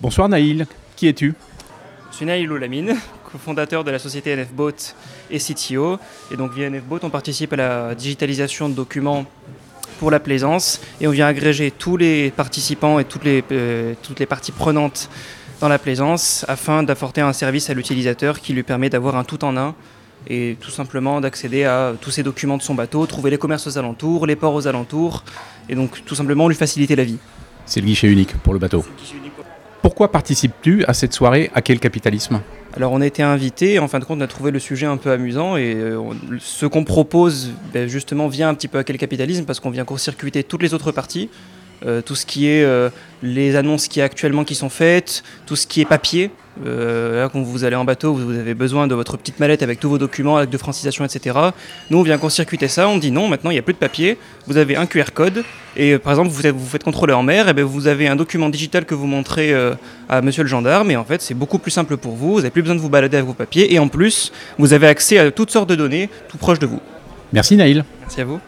Bonsoir Naïl, qui es-tu? Je suis Naïl Oulamine, cofondateur de la société NFBoat et CTO. Et donc via NFBoat, on participe à la digitalisation de documents pour la plaisance et on vient agréger tous les participants et toutes les, euh, toutes les parties prenantes dans la plaisance afin d'apporter un service à l'utilisateur qui lui permet d'avoir un tout en un et tout simplement d'accéder à tous ces documents de son bateau, trouver les commerces aux alentours, les ports aux alentours et donc tout simplement lui faciliter la vie. C'est le guichet unique pour le bateau. Pourquoi participes-tu à cette soirée À quel capitalisme alors on a été invité, en fin de compte on a trouvé le sujet un peu amusant et euh, ce qu'on propose ben, justement vient un petit peu à quel capitalisme parce qu'on vient court-circuiter toutes les autres parties. Euh, tout ce qui est euh, les annonces qui actuellement qui sont faites, tout ce qui est papier. Euh, là, quand vous allez en bateau, vous avez besoin de votre petite mallette avec tous vos documents, avec de francisation, etc. Nous, on vient court-circuiter ça. On dit non, maintenant il n'y a plus de papier. Vous avez un QR code et par exemple, vous vous faites contrôler en mer, et bien vous avez un document digital que vous montrez à Monsieur le gendarme. Et en fait, c'est beaucoup plus simple pour vous. Vous n'avez plus besoin de vous balader avec vos papiers et en plus, vous avez accès à toutes sortes de données tout proches de vous. Merci Naïl. Merci à vous.